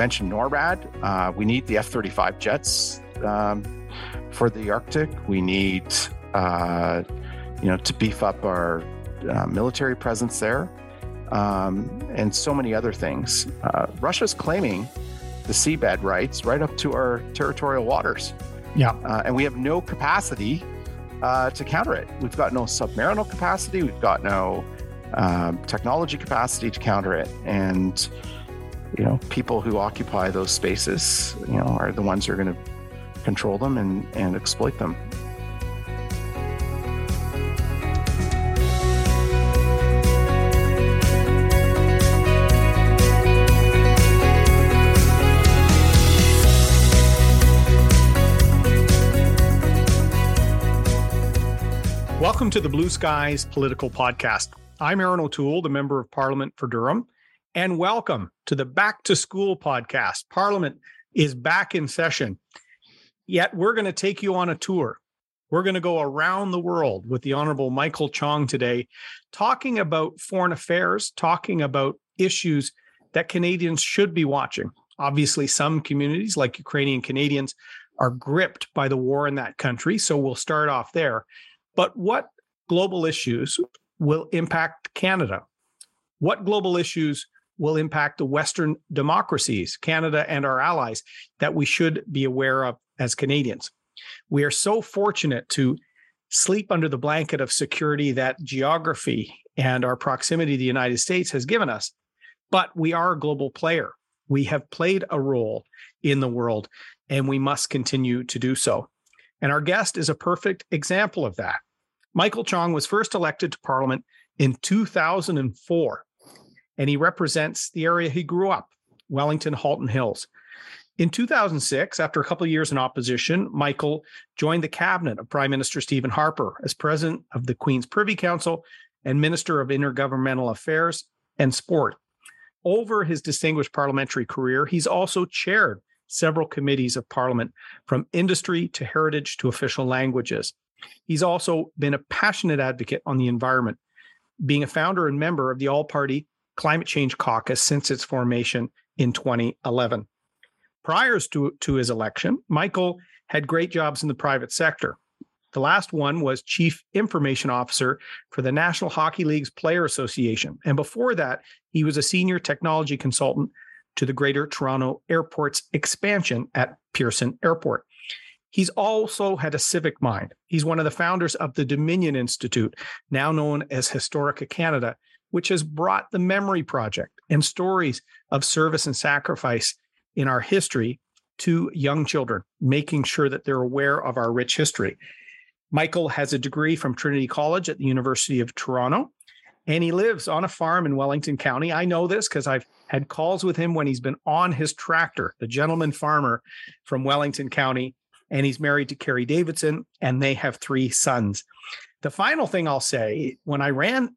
Mentioned NORAD. Uh, we need the F 35 jets um, for the Arctic. We need, uh, you know, to beef up our uh, military presence there, um, and so many other things. Uh, Russia's claiming the seabed rights right up to our territorial waters. Yeah. Uh, and we have no capacity uh, to counter it. We've got no submarinal capacity. We've got no um, technology capacity to counter it. And, you know, people who occupy those spaces, you know, are the ones who are going to control them and, and exploit them. Welcome to the Blue Skies Political Podcast. I'm Erin O'Toole, the Member of Parliament for Durham, and welcome to the Back to School Podcast. Parliament is back in session, yet we're going to take you on a tour. We're going to go around the world with the Honorable Michael Chong today, talking about foreign affairs, talking about issues that Canadians should be watching. Obviously, some communities, like Ukrainian Canadians, are gripped by the war in that country. So we'll start off there. But what global issues will impact Canada? What global issues will impact the Western democracies, Canada and our allies, that we should be aware of as Canadians? We are so fortunate to sleep under the blanket of security that geography and our proximity to the United States has given us. But we are a global player. We have played a role in the world, and we must continue to do so. And our guest is a perfect example of that. Michael Chong was first elected to Parliament in 2004, and he represents the area he grew up, Wellington Halton Hills. In 2006, after a couple of years in opposition, Michael joined the cabinet of Prime Minister Stephen Harper as president of the Queen's Privy Council and Minister of Intergovernmental Affairs and Sport. Over his distinguished parliamentary career, he's also chaired several committees of parliament, from industry to heritage to official languages. He's also been a passionate advocate on the environment, being a founder and member of the All Party Climate Change Caucus since its formation in 2011. Prior to, to his election, Michael had great jobs in the private sector. The last one was Chief Information Officer for the National Hockey League's Player Association. And before that, he was a senior technology consultant to the Greater Toronto Airport's expansion at Pearson Airport. He's also had a civic mind. He's one of the founders of the Dominion Institute, now known as Historica Canada, which has brought the Memory Project and stories of service and sacrifice in our history to young children, making sure that they're aware of our rich history. Michael has a degree from Trinity College at the University of Toronto, and he lives on a farm in Wellington County. I know this because I've had calls with him when he's been on his tractor, the gentleman farmer from Wellington County and he's married to Carrie Davidson, and they have three sons. The final thing I'll say when I ran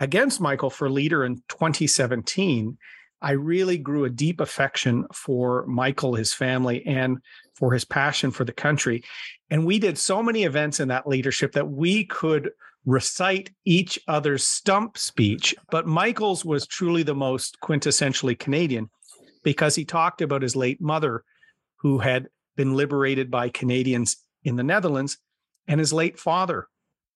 against Michael for leader in 2017, I really grew a deep affection for Michael, his family, and for his passion for the country. And we did so many events in that leadership that we could recite each other's stump speech. But Michael's was truly the most quintessentially Canadian because he talked about his late mother, who had been liberated by Canadians in the Netherlands, and his late father,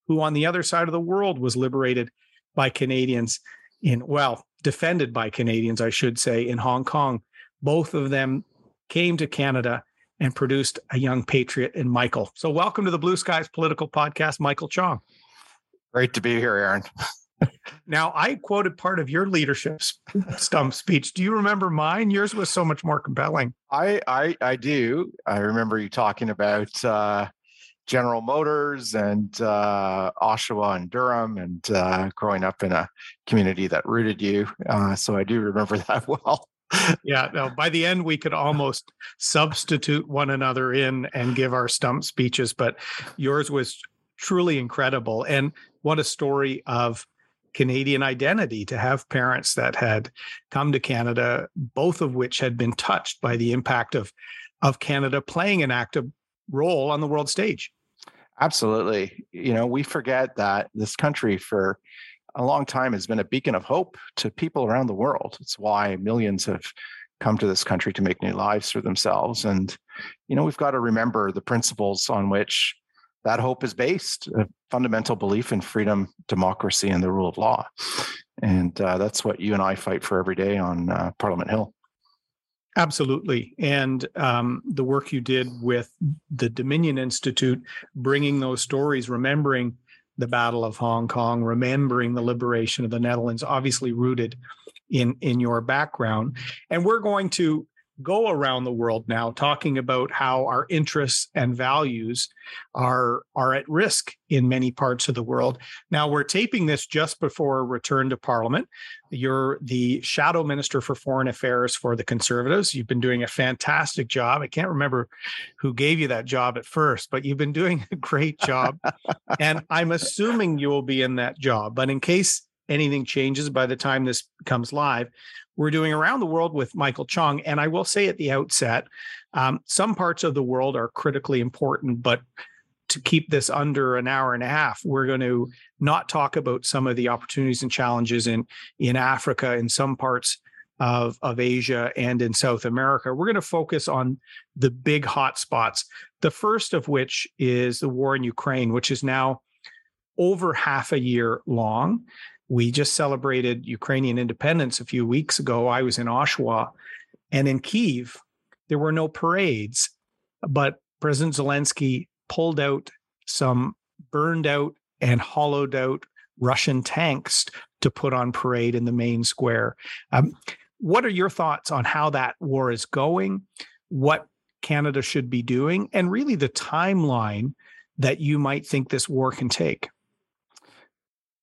who on the other side of the world was liberated by Canadians in, well, defended by Canadians, I should say, in Hong Kong. Both of them came to Canada and produced a young patriot in Michael. So, welcome to the Blue Skies Political Podcast, Michael Chong. Great to be here, Erin. now, I quoted part of your leadership stump speech. Do you remember mine? Yours was so much more compelling. I I, I do. I remember you talking about uh, General Motors and uh, Oshawa and Durham, and uh, growing up in a community that rooted you. Uh, so I do remember that well. yeah, no, by the end, we could almost substitute one another in and give our stump speeches, but yours was truly incredible. And what a story of Canadian identity to have parents that had come to Canada, both of which had been touched by the impact of of Canada playing an active role on the world stage. Absolutely. You know, we forget that this country for a long time has been a beacon of hope to people around the world. It's why millions have come to this country to make new lives for themselves. And, you know, we've got to remember the principles on which that hope is based a fundamental belief in freedom, democracy, and the rule of law. And uh, that's what you and I fight for every day on uh, Parliament Hill. Absolutely. And um, the work you did with the Dominion Institute, bringing those stories, remembering the Battle of Hong Kong, remembering the liberation of the Netherlands, obviously rooted in, in your background. And we're going to go around the world now talking about how our interests and values are are at risk in many parts of the world. Now we're taping this just before a return to parliament. You're the shadow minister for foreign affairs for the conservatives. You've been doing a fantastic job. I can't remember who gave you that job at first, but you've been doing a great job. and I'm assuming you will be in that job. But in case anything changes by the time this comes live, we're doing around the world with Michael Chong. And I will say at the outset, um, some parts of the world are critically important, but to keep this under an hour and a half, we're going to not talk about some of the opportunities and challenges in in Africa, in some parts of of Asia, and in South America. We're going to focus on the big hot spots. The first of which is the war in Ukraine, which is now over half a year long. We just celebrated Ukrainian independence a few weeks ago. I was in Oshawa and in Kiev, there were no parades, but President Zelensky pulled out some burned out and hollowed out Russian tanks to put on parade in the main square. Um, what are your thoughts on how that war is going? What Canada should be doing, and really the timeline that you might think this war can take?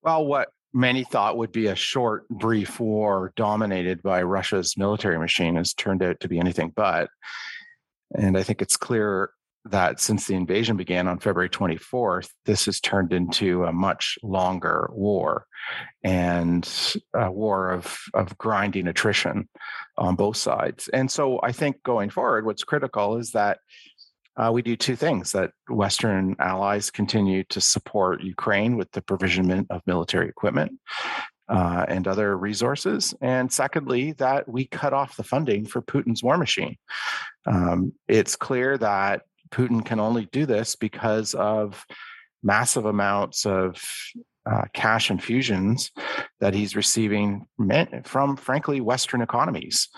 Well, what many thought would be a short, brief war dominated by Russia's military machine has turned out to be anything but. And I think it's clear that since the invasion began on February 24th, this has turned into a much longer war and a war of, of grinding attrition on both sides. And so I think going forward, what's critical is that uh, we do two things that Western allies continue to support Ukraine with the provisionment of military equipment uh, and other resources. And secondly, that we cut off the funding for Putin's war machine. Um, it's clear that Putin can only do this because of massive amounts of uh, cash infusions that he's receiving from, frankly, Western economies.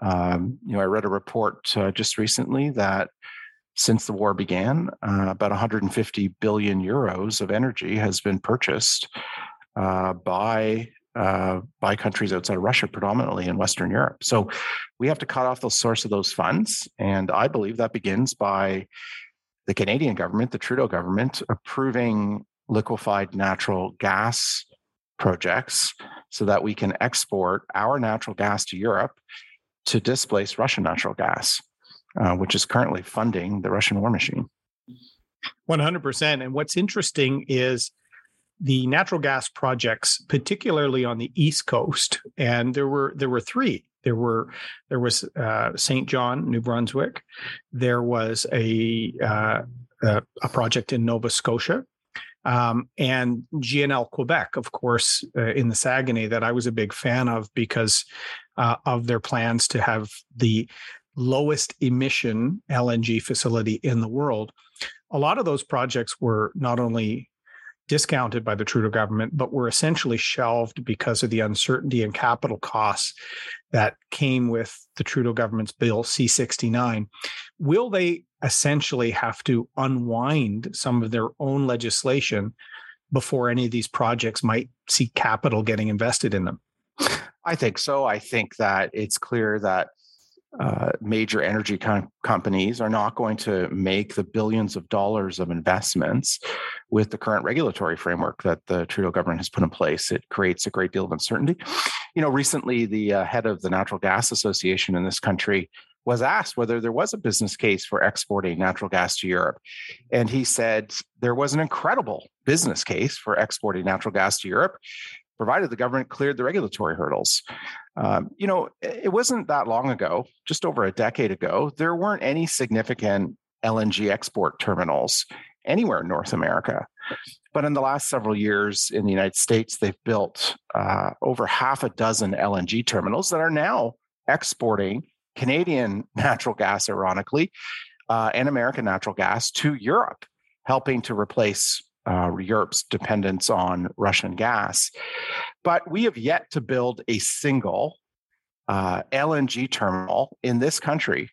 Um, you know, I read a report uh, just recently that since the war began, uh, about 150 billion euros of energy has been purchased uh, by uh, by countries outside of Russia, predominantly in Western Europe. So we have to cut off the source of those funds, and I believe that begins by the Canadian government, the Trudeau government, approving liquefied natural gas projects so that we can export our natural gas to Europe to displace Russian natural gas uh, which is currently funding the Russian war machine. 100%. And what's interesting is the natural gas projects, particularly on the East Coast, and there were there were three. There were there was uh, Saint John, New Brunswick. There was a uh, a project in Nova Scotia, um, and GNL Quebec, of course, uh, in the Saguenay, that I was a big fan of because uh, of their plans to have the lowest emission LNG facility in the world. A lot of those projects were not only discounted by the Trudeau government, but were essentially shelved because of the uncertainty and capital costs that came with the Trudeau government's bill C 69. Will they essentially have to unwind some of their own legislation before any of these projects might see capital getting invested in them? I think so. I think that it's clear that uh, major energy com- companies are not going to make the billions of dollars of investments with the current regulatory framework that the Trudeau government has put in place. It creates a great deal of uncertainty. You know, recently the uh, head of the Natural Gas Association in this country was asked whether there was a business case for exporting natural gas to Europe. And he said there was an incredible business case for exporting natural gas to Europe provided the government cleared the regulatory hurdles. Um, you know, it wasn't that long ago, just over a decade ago, there weren't any significant LNG export terminals anywhere in North America. But in the last several years in the United States, they've built uh, over half a dozen LNG terminals that are now exporting Canadian natural gas, ironically, uh, and American natural gas to Europe, helping to replace uh, Europe's dependence on Russian gas. But we have yet to build a single uh, LNG terminal in this country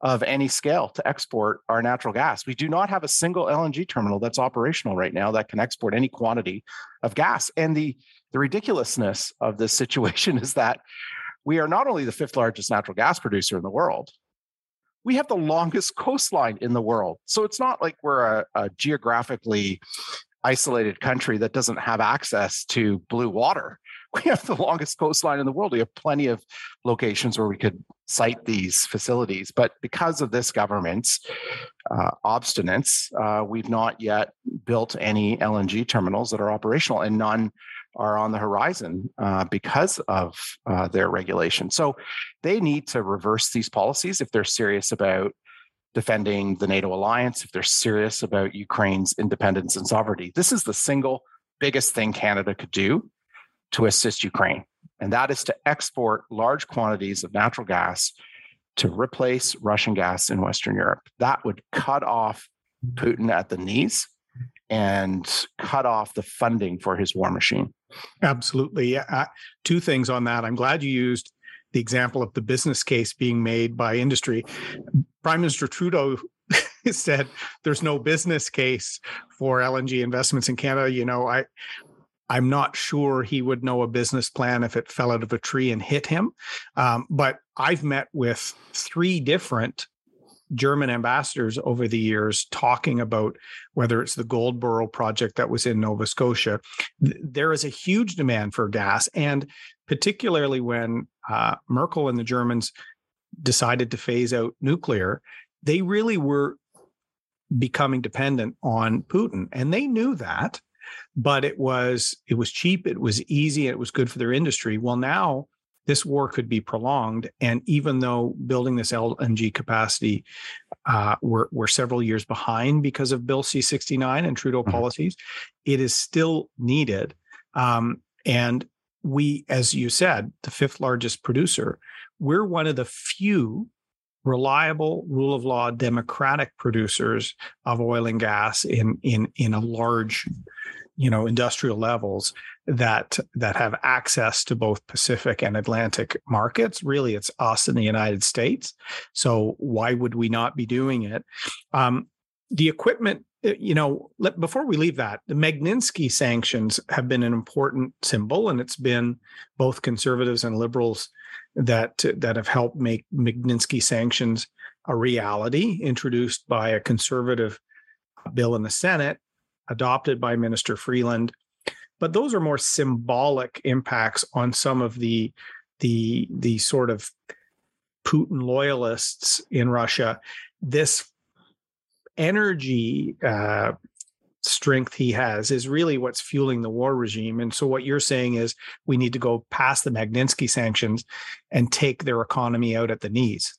of any scale to export our natural gas. We do not have a single LNG terminal that's operational right now that can export any quantity of gas. And the the ridiculousness of this situation is that we are not only the fifth largest natural gas producer in the world, we have the longest coastline in the world. So it's not like we're a, a geographically isolated country that doesn't have access to blue water. We have the longest coastline in the world. We have plenty of locations where we could site these facilities. But because of this government's uh, obstinance, uh, we've not yet built any LNG terminals that are operational, and none are on the horizon uh, because of uh, their regulation. So they need to reverse these policies if they're serious about defending the NATO alliance, if they're serious about Ukraine's independence and sovereignty. This is the single biggest thing Canada could do to assist Ukraine, and that is to export large quantities of natural gas to replace Russian gas in Western Europe. That would cut off Putin at the knees and cut off the funding for his war machine. Absolutely. Uh, two things on that. I'm glad you used the example of the business case being made by industry. Prime Minister Trudeau said there's no business case for LNG investments in Canada. You know, I I'm not sure he would know a business plan if it fell out of a tree and hit him. Um, but I've met with three different German ambassadors over the years talking about whether it's the Goldboro project that was in Nova Scotia. There is a huge demand for gas. And particularly when uh, Merkel and the Germans decided to phase out nuclear, they really were becoming dependent on Putin. And they knew that. But it was it was cheap, it was easy, it was good for their industry. Well, now this war could be prolonged. And even though building this LNG capacity, uh, we're, we're several years behind because of Bill C 69 and Trudeau mm-hmm. policies, it is still needed. Um, and we, as you said, the fifth largest producer, we're one of the few reliable rule of law democratic producers of oil and gas in in in a large you know industrial levels that that have access to both Pacific and Atlantic markets. Really, it's us in the United States. So why would we not be doing it? Um, the equipment, uh, you know, before we leave that, the Magnitsky sanctions have been an important symbol, and it's been both conservatives and liberals that that have helped make Magnitsky sanctions a reality, introduced by a conservative bill in the Senate adopted by Minister Freeland. But those are more symbolic impacts on some of the the the sort of Putin loyalists in Russia. This energy uh, strength he has is really what's fueling the war regime. And so, what you're saying is we need to go past the Magnitsky sanctions and take their economy out at the knees.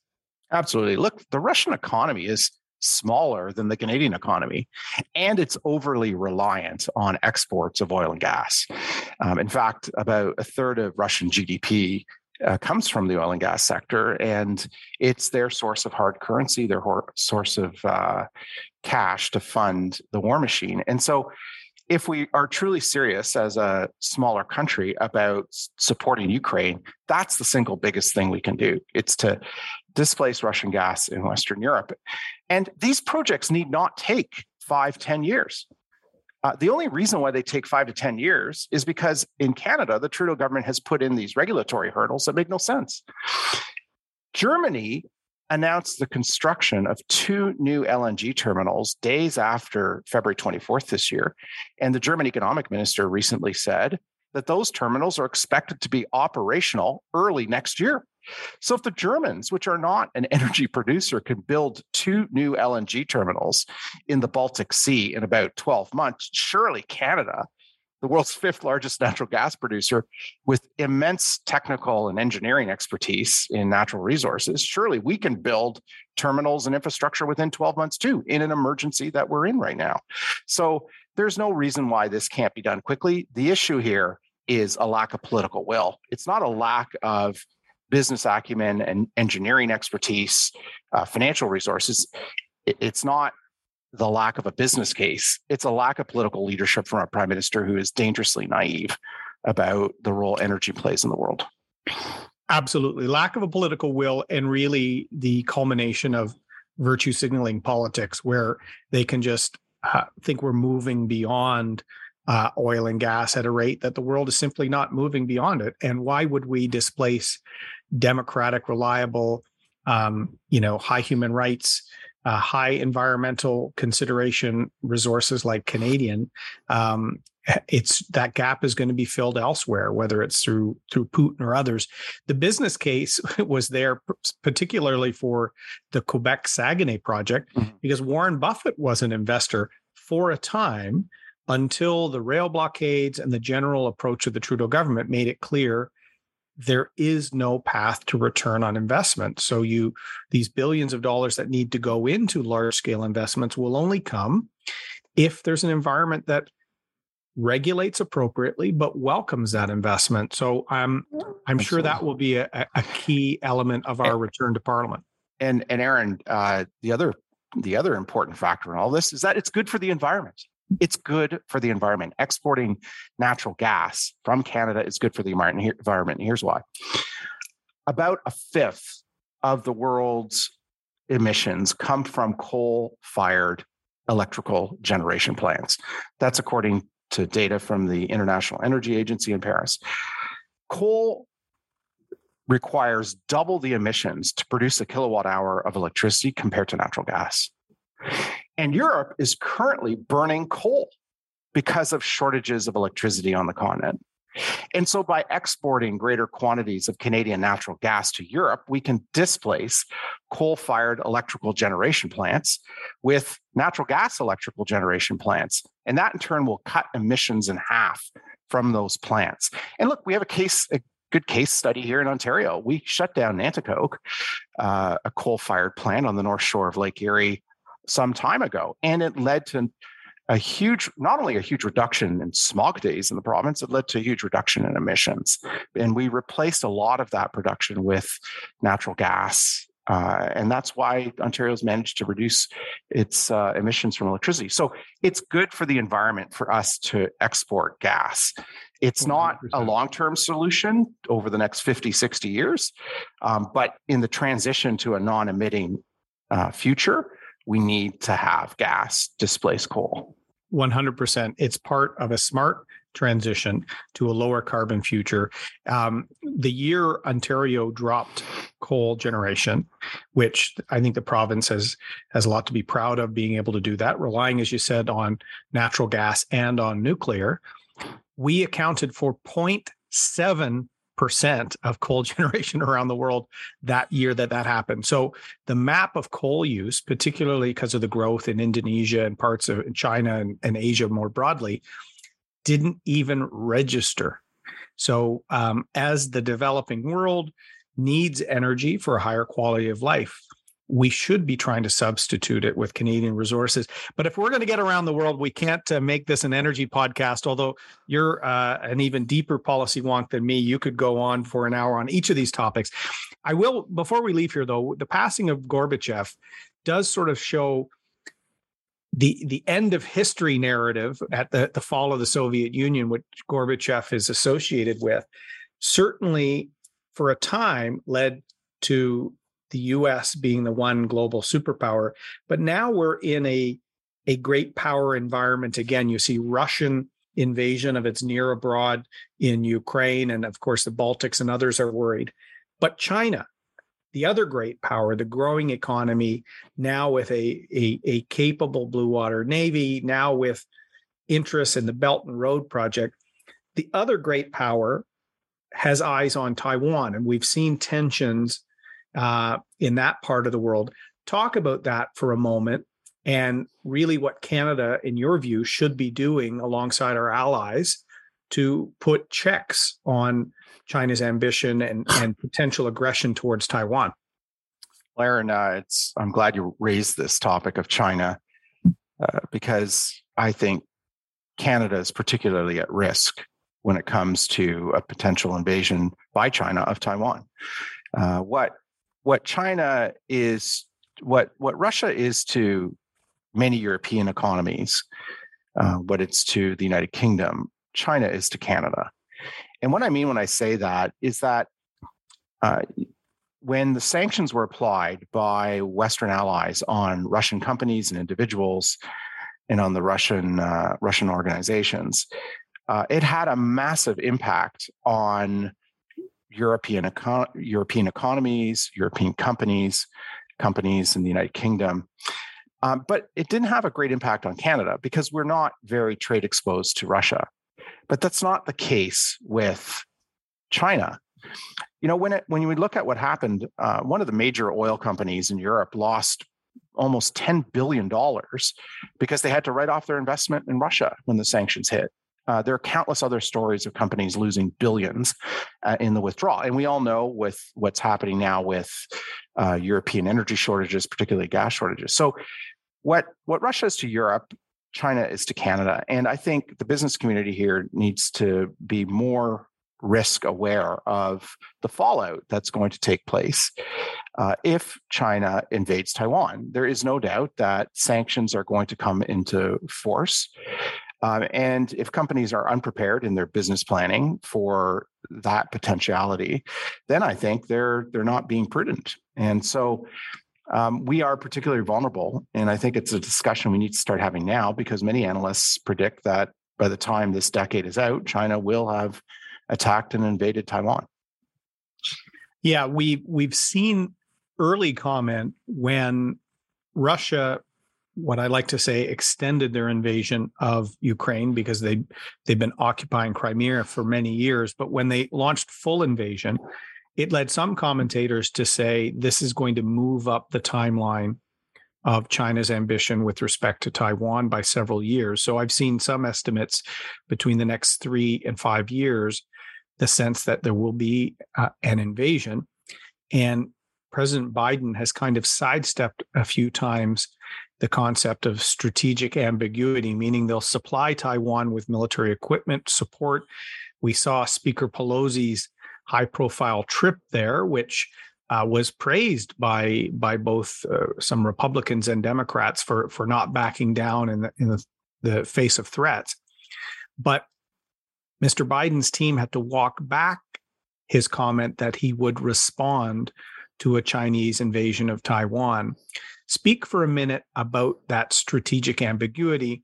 Absolutely. Look, the Russian economy is smaller than the Canadian economy, and it's overly reliant on exports of oil and gas. Um, in fact, about a third of Russian GDP uh, comes from the oil and gas sector, and it's their source of hard currency, their source of uh, cash to fund the war machine. And so, if we are truly serious as a smaller country about supporting Ukraine, that's the single biggest thing we can do. It's to displace Russian gas in Western Europe. And these projects need not take five, ten years. Uh, the only reason why they take five to 10 years is because in Canada, the Trudeau government has put in these regulatory hurdles that make no sense. Germany announced the construction of two new LNG terminals days after February 24th this year. And the German economic minister recently said that those terminals are expected to be operational early next year. So, if the Germans, which are not an energy producer, can build two new LNG terminals in the Baltic Sea in about 12 months, surely Canada, the world's fifth largest natural gas producer with immense technical and engineering expertise in natural resources, surely we can build terminals and infrastructure within 12 months too in an emergency that we're in right now. So, there's no reason why this can't be done quickly. The issue here is a lack of political will. It's not a lack of business acumen and engineering expertise, uh, financial resources. It's not the lack of a business case, it's a lack of political leadership from our prime minister who is dangerously naive about the role energy plays in the world. Absolutely. Lack of a political will and really the culmination of virtue signaling politics where they can just uh, think we're moving beyond uh, oil and gas at a rate that the world is simply not moving beyond it. And why would we displace democratic, reliable, um, you know, high human rights, uh, high environmental consideration resources like Canadian? Um, it's that gap is going to be filled elsewhere, whether it's through through Putin or others. The business case was there particularly for the Quebec Saguenay project mm-hmm. because Warren Buffett was an investor for a time until the rail blockades and the general approach of the Trudeau government made it clear there is no path to return on investment. So you these billions of dollars that need to go into large scale investments will only come if there's an environment that regulates appropriately but welcomes that investment. So I'm I'm sure that will be a, a key element of our return to parliament. And and Erin, uh, the other the other important factor in all this is that it's good for the environment it's good for the environment. Exporting natural gas from Canada is good for the environment. Here's why. About a fifth of the world's emissions come from coal fired electrical generation plants. That's according to data from the International Energy Agency in Paris. Coal requires double the emissions to produce a kilowatt hour of electricity compared to natural gas. And Europe is currently burning coal because of shortages of electricity on the continent. And so, by exporting greater quantities of Canadian natural gas to Europe, we can displace coal fired electrical generation plants with natural gas electrical generation plants. And that in turn will cut emissions in half from those plants. And look, we have a case, a good case study here in Ontario. We shut down Nanticoke, uh, a coal fired plant on the north shore of Lake Erie some time ago. And it led to a huge, not only a huge reduction in smog days in the province, it led to a huge reduction in emissions. And we replaced a lot of that production with natural gas. Uh, and that's why Ontario's managed to reduce its uh, emissions from electricity. So it's good for the environment for us to export gas. It's 100%. not a long term solution over the next 50, 60 years, um, but in the transition to a non emitting uh, future, we need to have gas displace coal. 100%. It's part of a smart transition to a lower carbon future. Um, the year Ontario dropped coal generation, which I think the province has has a lot to be proud of being able to do that, relying, as you said, on natural gas and on nuclear. We accounted for 0.7 percent of coal generation around the world that year that that happened. So the map of coal use, particularly because of the growth in Indonesia and parts of China and, and Asia more broadly, didn't even register. So um, as the developing world needs energy for a higher quality of life, we should be trying to substitute it with Canadian resources. But if we're going to get around the world, we can't uh, make this an energy podcast. Although you're uh, an even deeper policy wonk than me, you could go on for an hour on each of these topics. I will, before we leave here, though, the passing of Gorbachev does sort of show the the end of history narrative at the, the fall of the Soviet Union, which Gorbachev is associated with, certainly for a time led to the US being the one global superpower. But now we're in a, a great power environment. Again, you see Russian invasion of its near abroad in Ukraine. And of course, the Baltics and others are worried. But China, the other great power, the growing economy, now with a, a, a capable blue water navy, now with interest in the Belt and Road project. The other great power has eyes on Taiwan, and we've seen tensions uh, in that part of the world. Talk about that for a moment and really what Canada, in your view, should be doing alongside our allies to put checks on China's ambition and, and potential aggression towards Taiwan. Erin, uh, it's, I'm glad you raised this topic of China uh, because I think Canada is particularly at risk when it comes to a potential invasion by China of Taiwan. Uh, what what China is, what what Russia is to many European economies, uh, what it's to the United Kingdom, China is to Canada. And what I mean when I say that is that uh, when the sanctions were applied by Western allies on Russian companies and individuals, and on the Russian uh, Russian organizations, uh, it had a massive impact on European econ- European economies, European companies, companies in the United Kingdom. Um, but it didn't have a great impact on Canada because we're not very trade exposed to Russia. But that's not the case with China. You know, when it, when you look at what happened, uh, one of the major oil companies in Europe lost almost $10 billion because they had to write off their investment in Russia when the sanctions hit. Uh, there are countless other stories of companies losing billions uh, in the withdrawal. And we all know with what's happening now with uh, European energy shortages, particularly gas shortages. So, what, what Russia is to Europe, China is to Canada. And I think the business community here needs to be more risk aware of the fallout that's going to take place uh, if China invades Taiwan. There is no doubt that sanctions are going to come into force. Um, and if companies are unprepared in their business planning for that potentiality, then I think they're they're not being prudent. And so um, we are particularly vulnerable. And I think it's a discussion we need to start having now because many analysts predict that by the time this decade is out, China will have attacked and invaded Taiwan. Yeah, we we've seen early comment when Russia what I like to say extended their invasion of Ukraine because they they've been occupying Crimea for many years. But when they launched full invasion, it led some commentators to say this is going to move up the timeline of China's ambition with respect to Taiwan by several years. So I've seen some estimates between the next three and five years, the sense that there will be uh, an invasion. And President Biden has kind of sidestepped a few times the concept of strategic ambiguity, meaning they'll supply Taiwan with military equipment support. We saw Speaker Pelosi's high profile trip there, which uh, was praised by by both uh, some Republicans and Democrats for for not backing down in the in the, the face of threats. But Mr. Biden's team had to walk back his comment that he would respond to a Chinese invasion of Taiwan. Speak for a minute about that strategic ambiguity,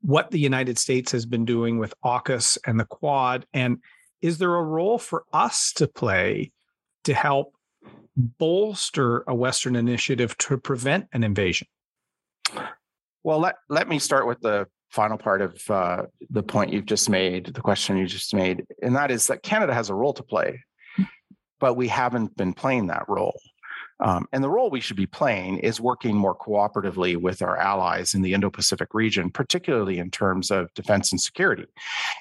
what the United States has been doing with AUKUS and the Quad, and is there a role for us to play to help bolster a Western initiative to prevent an invasion? Well, let, let me start with the final part of uh, the point you've just made, the question you just made, and that is that Canada has a role to play but we haven't been playing that role. Um, and the role we should be playing is working more cooperatively with our allies in the Indo Pacific region, particularly in terms of defense and security.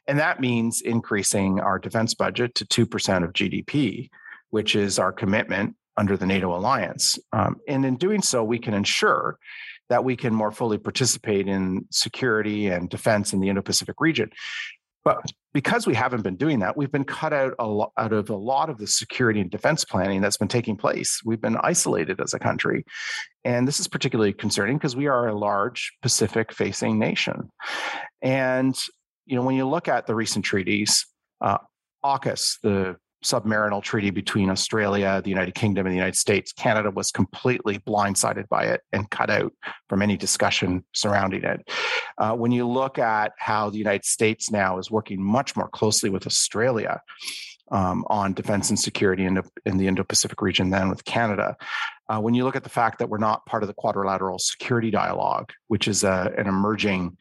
And that means increasing our defense budget to 2% of GDP, which is our commitment under the NATO alliance. Um, and in doing so, we can ensure that we can more fully participate in security and defense in the Indo Pacific region. But because we haven't been doing that, we've been cut out a lot out of a lot of the security and defense planning that's been taking place. We've been isolated as a country. And this is particularly concerning because we are a large Pacific facing nation. And you know, when you look at the recent treaties, uh, AUKUS, the submarinal treaty between Australia, the United Kingdom, and the United States, Canada was completely blindsided by it and cut out from any discussion surrounding it. Uh, when you look at how the United States now is working much more closely with Australia, um, on defense and security in the, in the Indo-Pacific region than with Canada. Uh, when you look at the fact that we're not part of the quadrilateral security dialogue, which is a, an emerging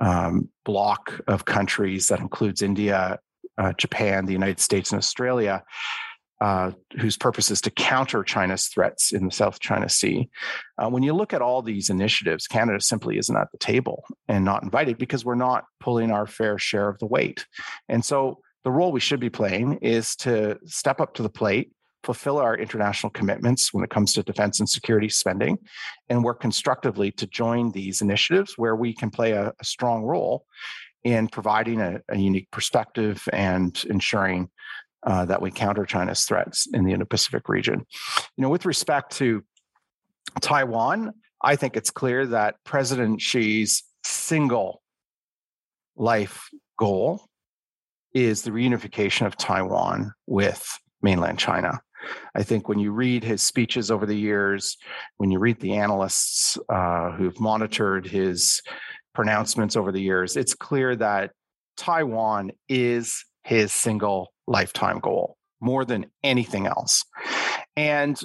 um, block of countries that includes India, uh, Japan, the United States, and Australia, uh, whose purpose is to counter China's threats in the South China Sea. Uh, when you look at all these initiatives, Canada simply isn't at the table and not invited because we're not pulling our fair share of the weight. And so the role we should be playing is to step up to the plate, fulfill our international commitments when it comes to defense and security spending, and work constructively to join these initiatives where we can play a, a strong role in providing a, a unique perspective and ensuring uh, that we counter China's threats in the Indo Pacific region. You know, with respect to Taiwan, I think it's clear that President Xi's single life goal is the reunification of Taiwan with mainland China. I think when you read his speeches over the years, when you read the analysts uh, who've monitored his pronouncements over the years, it's clear that Taiwan is his single lifetime goal more than anything else. And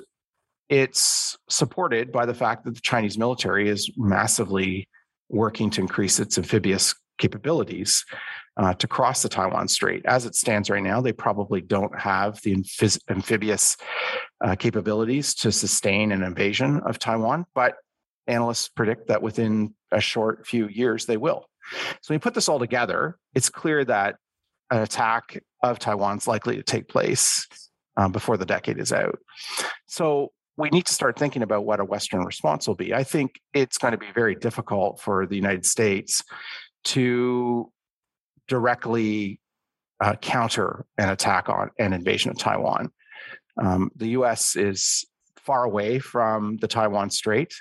it's supported by the fact that the Chinese military is massively working to increase its amphibious capabilities uh, to cross the Taiwan Strait. As it stands right now, they probably don't have the amphis- amphibious uh, capabilities to sustain an invasion of Taiwan, but analysts predict that within a short few years they will. So when you put this all together, it's clear that an attack of Taiwan is likely to take place um, before the decade is out. So we need to start thinking about what a Western response will be. I think it's going to be very difficult for the United States to directly uh, counter an attack on an invasion of Taiwan. Um, the US is far away from the Taiwan Strait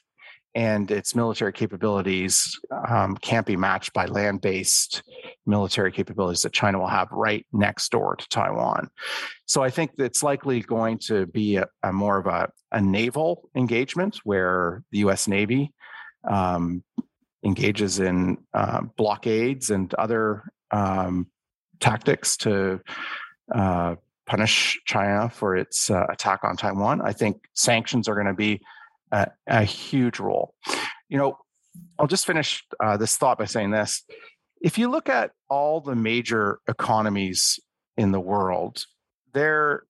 and its military capabilities um, can't be matched by land based military capabilities that China will have right next door to Taiwan. So I think it's likely going to be a, a more of a, a, naval engagement where the US Navy um, engages in uh, blockades and other um, tactics to uh, punish China for its uh, attack on Taiwan. I think sanctions are going to be a, a huge role. You know, I'll just finish uh, this thought by saying this. If you look at all the major economies in the world, they're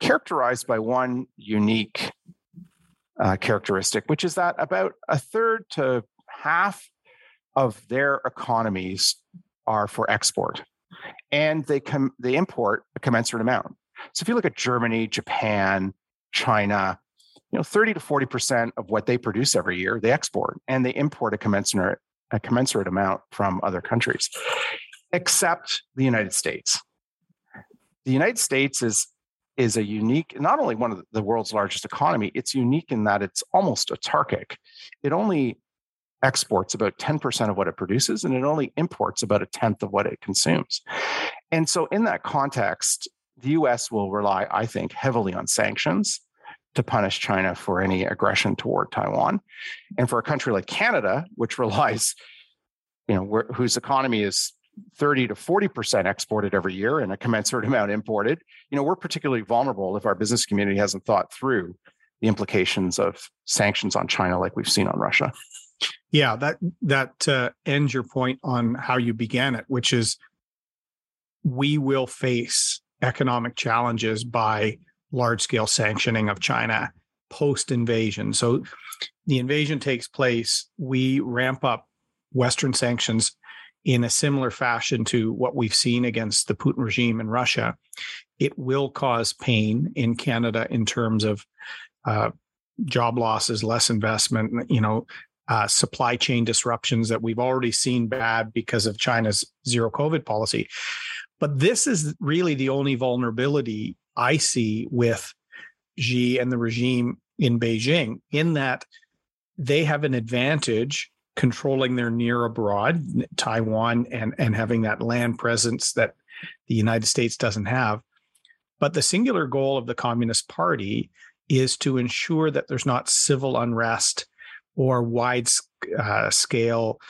characterized by one unique uh, characteristic, which is that about a third to half of their economies are for export, and they com- they import a commensurate amount. So if you look at Germany, Japan, China, you know 30 to 40 percent of what they produce every year they export and they import a commensurate a commensurate amount from other countries except the united states. The united states is is a unique not only one of the world's largest economy it's unique in that it's almost autarkic. It only exports about 10% of what it produces and it only imports about a tenth of what it consumes. And so in that context the us will rely i think heavily on sanctions to punish China for any aggression toward Taiwan. And for a country like Canada, which relies, you know, whose economy is 30 to 40% exported every year and a commensurate amount imported, you know, we're particularly vulnerable if our business community hasn't thought through the implications of sanctions on China like we've seen on Russia. Yeah, that that uh, ends your point on how you began it, which is we will face economic challenges by large scale sanctioning of China post invasion. So the invasion takes place, we ramp up Western sanctions in a similar fashion to what we've seen against the Putin regime in Russia. It will cause pain in Canada in terms of uh, job losses, less investment, you know, uh, supply chain disruptions that we've already seen bad because of China's zero COVID policy. But this is really the only vulnerability I see with Xi and the regime in Beijing, in that they have an advantage controlling their near abroad, Taiwan, and, and having that land presence that the United States doesn't have. But the singular goal of the Communist Party is to ensure that there's not civil unrest or wide uh, scale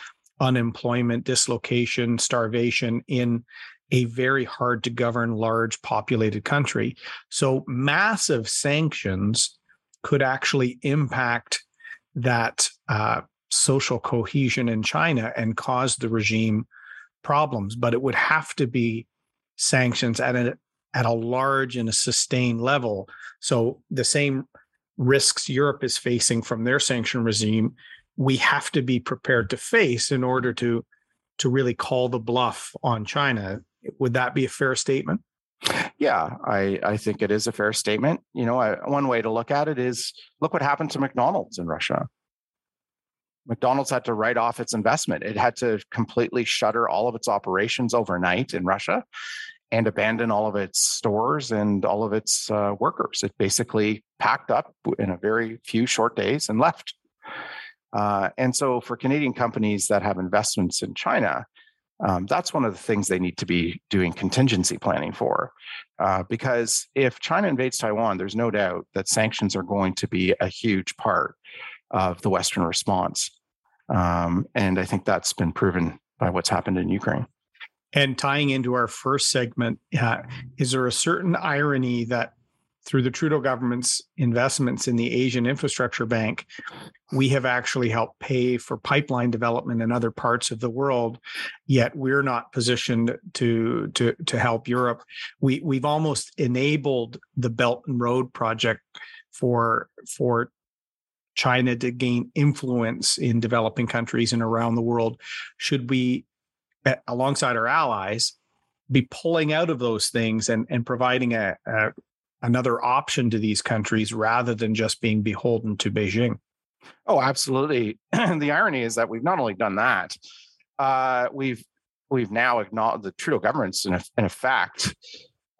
unemployment, dislocation, starvation in a very hard to govern large populated country. So massive sanctions could actually impact that uh, social cohesion in China and cause the regime problems. But it would have to be sanctions at a at a large and a sustained level. So the same risks Europe is facing from their sanction regime, we have to be prepared to face in order to to really call the bluff on China. Would that be a fair statement? Yeah, I, I think it is a fair statement. You know, I, one way to look at it is look what happened to McDonald's in Russia. McDonald's had to write off its investment. It had to completely shutter all of its operations overnight in Russia. and abandon all of its stores and all of its uh, workers. It basically packed up in a very few short days and left. Uh, and so, for Canadian companies that have investments in China, um, that's one of the things they need to be doing contingency planning for. Uh, because if China invades Taiwan, there's no doubt that sanctions are going to be a huge part of the Western response. Um, and I think that's been proven by what's happened in Ukraine. And tying into our first segment, uh, is there a certain irony that through the Trudeau government's investments in the Asian Infrastructure Bank, we have actually helped pay for pipeline development in other parts of the world. Yet we're not positioned to to to help Europe. We we've almost enabled the Belt and Road project for for China to gain influence in developing countries and around the world. Should we, eh, alongside our allies, be pulling out of those things and and providing a, a another option to these countries rather than just being beholden to Beijing. Oh, absolutely. the irony is that we've not only done that, uh, we've we've now acknowledged the Trudeau government's in, in effect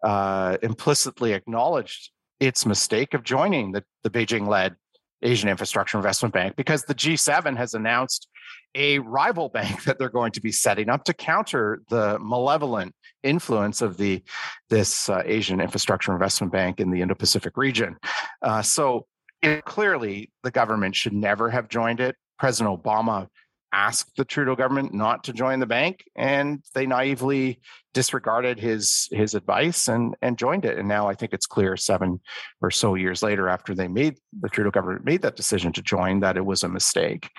uh, implicitly acknowledged its mistake of joining the, the Beijing-led Asian Infrastructure Investment Bank because the G7 has announced a rival bank that they're going to be setting up to counter the malevolent influence of the this uh, Asian Infrastructure Investment Bank in the Indo-Pacific region. Uh, so it, clearly, the government should never have joined it. President Obama asked the Trudeau government not to join the bank, and they naively disregarded his his advice and and joined it. And now I think it's clear seven or so years later, after they made the Trudeau government made that decision to join, that it was a mistake.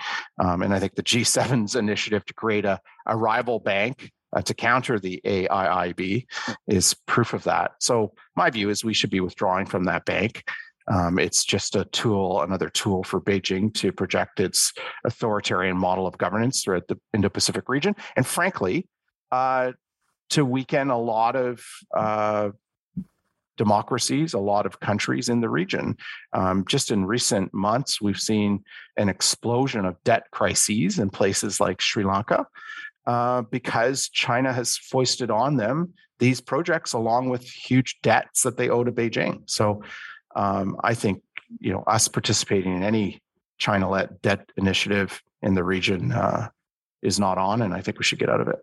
Um, and I think the G7's initiative to create a, a rival bank uh, to counter the AIIB is proof of that. So my view is we should be withdrawing from that bank. Um, it's just a tool, another tool for Beijing to project its authoritarian model of governance throughout the Indo Pacific region. And frankly, uh, to weaken a lot of uh, democracies, a lot of countries in the region. Um, just in recent months, we've seen an explosion of debt crises in places like Sri Lanka uh, because China has foisted on them these projects along with huge debts that they owe to Beijing. So um, I think you know us participating in any China-led debt initiative in the region uh, is not on, and I think we should get out of it.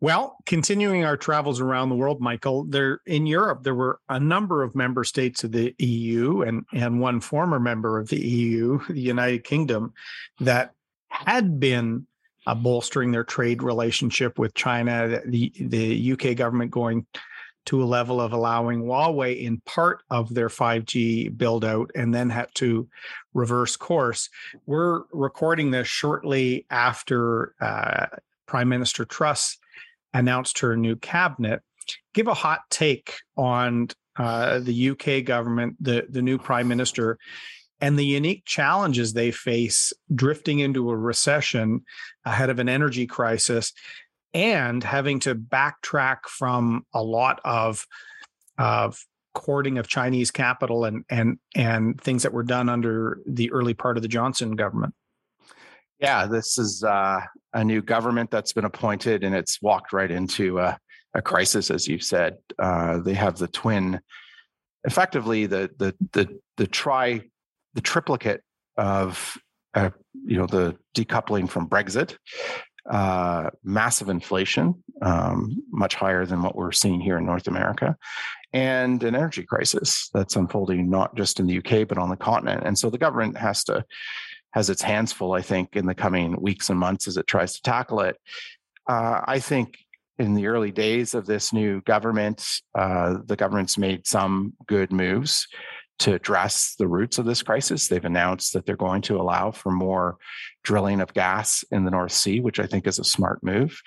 Well, continuing our travels around the world, Michael, there in Europe there were a number of member states of the EU and and one former member of the EU, the United Kingdom, that had been uh, bolstering their trade relationship with China. The the UK government going to a level of allowing Huawei in part of their 5G build out and then had to reverse course. We're recording this shortly after uh, Prime Minister Truss announced her new cabinet. Give a hot take on uh, the UK government, the, the new prime minister, and the unique challenges they face drifting into a recession ahead of an energy crisis and having to backtrack from a lot of of courting of Chinese capital and and and things that were done under the early part of the Johnson government. Yeah, this is uh, a new government that's been appointed, and it's walked right into a, a crisis, as you've said. Uh, they have the twin, effectively the the the the tri the triplicate of uh, you know the decoupling from Brexit, uh, massive inflation, um, much higher than what we're seeing here in North America, and an energy crisis that's unfolding not just in the UK but on the continent. And so the government has to has its hands full, I think, in the coming weeks and months as it tries to tackle it. Uh, I think in the early days of this new government, uh, the government's made some good moves to address the roots of this crisis. They've announced that they're going to allow for more drilling of gas in the North Sea, which I think is a smart move.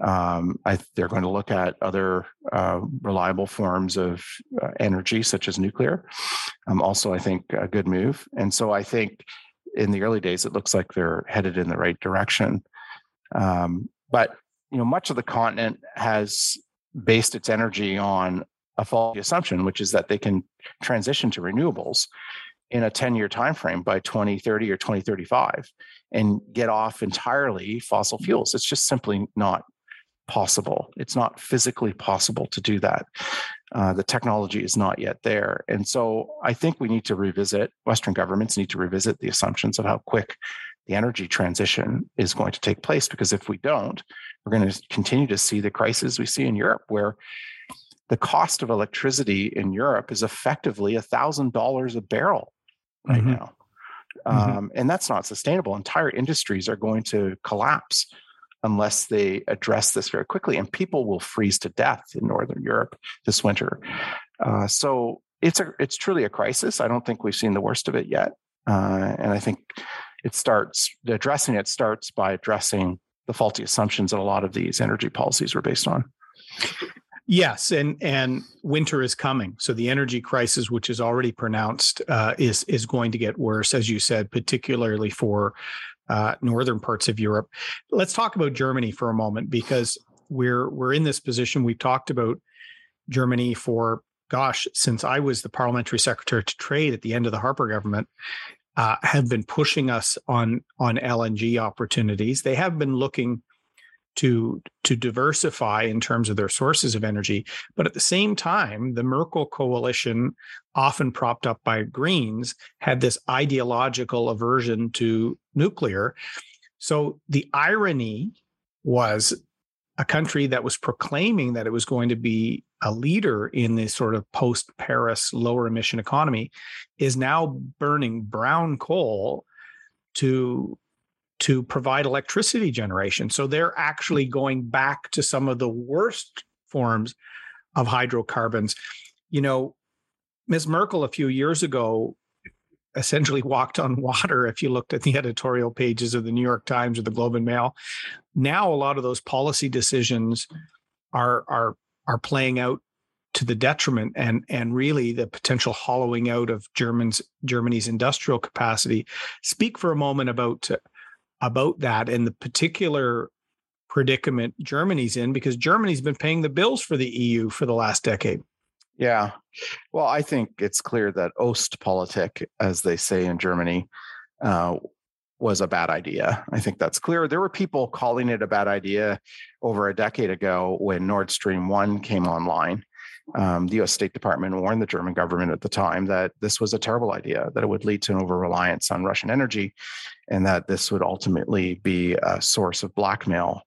Um, I, they're going to look at other uh, reliable forms of uh, energy, such as nuclear. Um, also, I think a good move. And so I think in the early days, it looks like they're headed in the right direction. Um, but you know, much of the continent has based its energy on a faulty assumption, which is that they can transition to renewables in a 10 year time frame by 2030 or 2035 and get off entirely fossil fuels. It's just simply not possible. It's not physically possible to do that. Uh, the technology is not yet there. And so I think we need to revisit, Western governments need to revisit the assumptions of how quick the energy transition is going to take place. Because if we don't, we're going to continue to see the crisis we see in Europe, where the cost of electricity in Europe is effectively $1,000 a barrel right mm-hmm. now. Mm-hmm. Um, and that's not sustainable. Entire industries are going to collapse unless they address this very quickly. And people will freeze to death in Northern Europe this winter. Uh, so it's a it's truly a crisis. I don't think we've seen the worst of it yet. Uh, and I think it starts addressing it starts by addressing the faulty assumptions that a lot of these energy policies were based on. Yes, and and winter is coming, so the energy crisis, which is already pronounced, uh, is is going to get worse, as you said, particularly for uh, northern parts of Europe. Let's talk about Germany for a moment because we're we're in this position. We've talked about Germany for gosh since I was the parliamentary secretary to trade at the end of the Harper government. Uh, have been pushing us on on LNG opportunities. They have been looking to to diversify in terms of their sources of energy but at the same time the merkel coalition often propped up by greens had this ideological aversion to nuclear. So the irony was a country that was proclaiming that it was going to be a leader in this sort of post paris lower emission economy is now burning brown coal to to provide electricity generation. So they're actually going back to some of the worst forms of hydrocarbons. You know, Ms. Merkel a few years ago essentially walked on water if you looked at the editorial pages of the New York Times or the Globe and Mail. Now a lot of those policy decisions are are are playing out to the detriment and and really the potential hollowing out of Germans Germany's industrial capacity. Speak for a moment about about that and the particular predicament Germany's in because Germany's been paying the bills for the EU for the last decade. Yeah. Well, I think it's clear that Ostpolitik, as they say in Germany, uh, was a bad idea. I think that's clear. There were people calling it a bad idea over a decade ago when Nord Stream 1 came online. Um, the US State Department warned the German government at the time that this was a terrible idea, that it would lead to an over reliance on Russian energy, and that this would ultimately be a source of blackmail